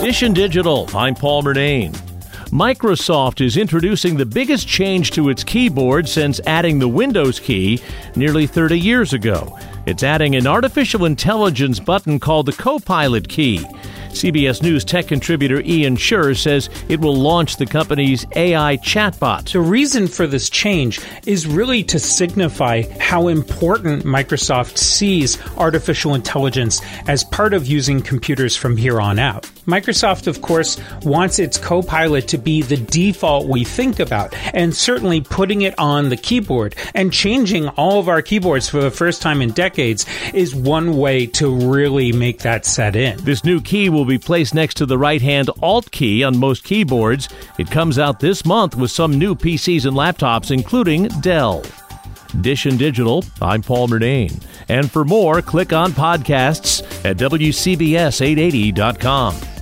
And Digital, I'm Paul Murnane. Microsoft is introducing the biggest change to its keyboard since adding the Windows key nearly 30 years ago. It's adding an artificial intelligence button called the Copilot key. CBS News tech contributor Ian Sherr says it will launch the company's AI chatbot. The reason for this change is really to signify how important Microsoft sees artificial intelligence as part of using computers from here on out. Microsoft, of course, wants its Copilot to be the default we think about, and certainly putting it on the keyboard and changing all of our keyboards for the first time in decades is one way to really make that set in. This new key will be placed next to the right hand Alt key on most keyboards. It comes out this month with some new PCs and laptops, including Dell. Dish and Digital, I'm Paul Murnane. And for more, click on podcasts at WCBS880.com.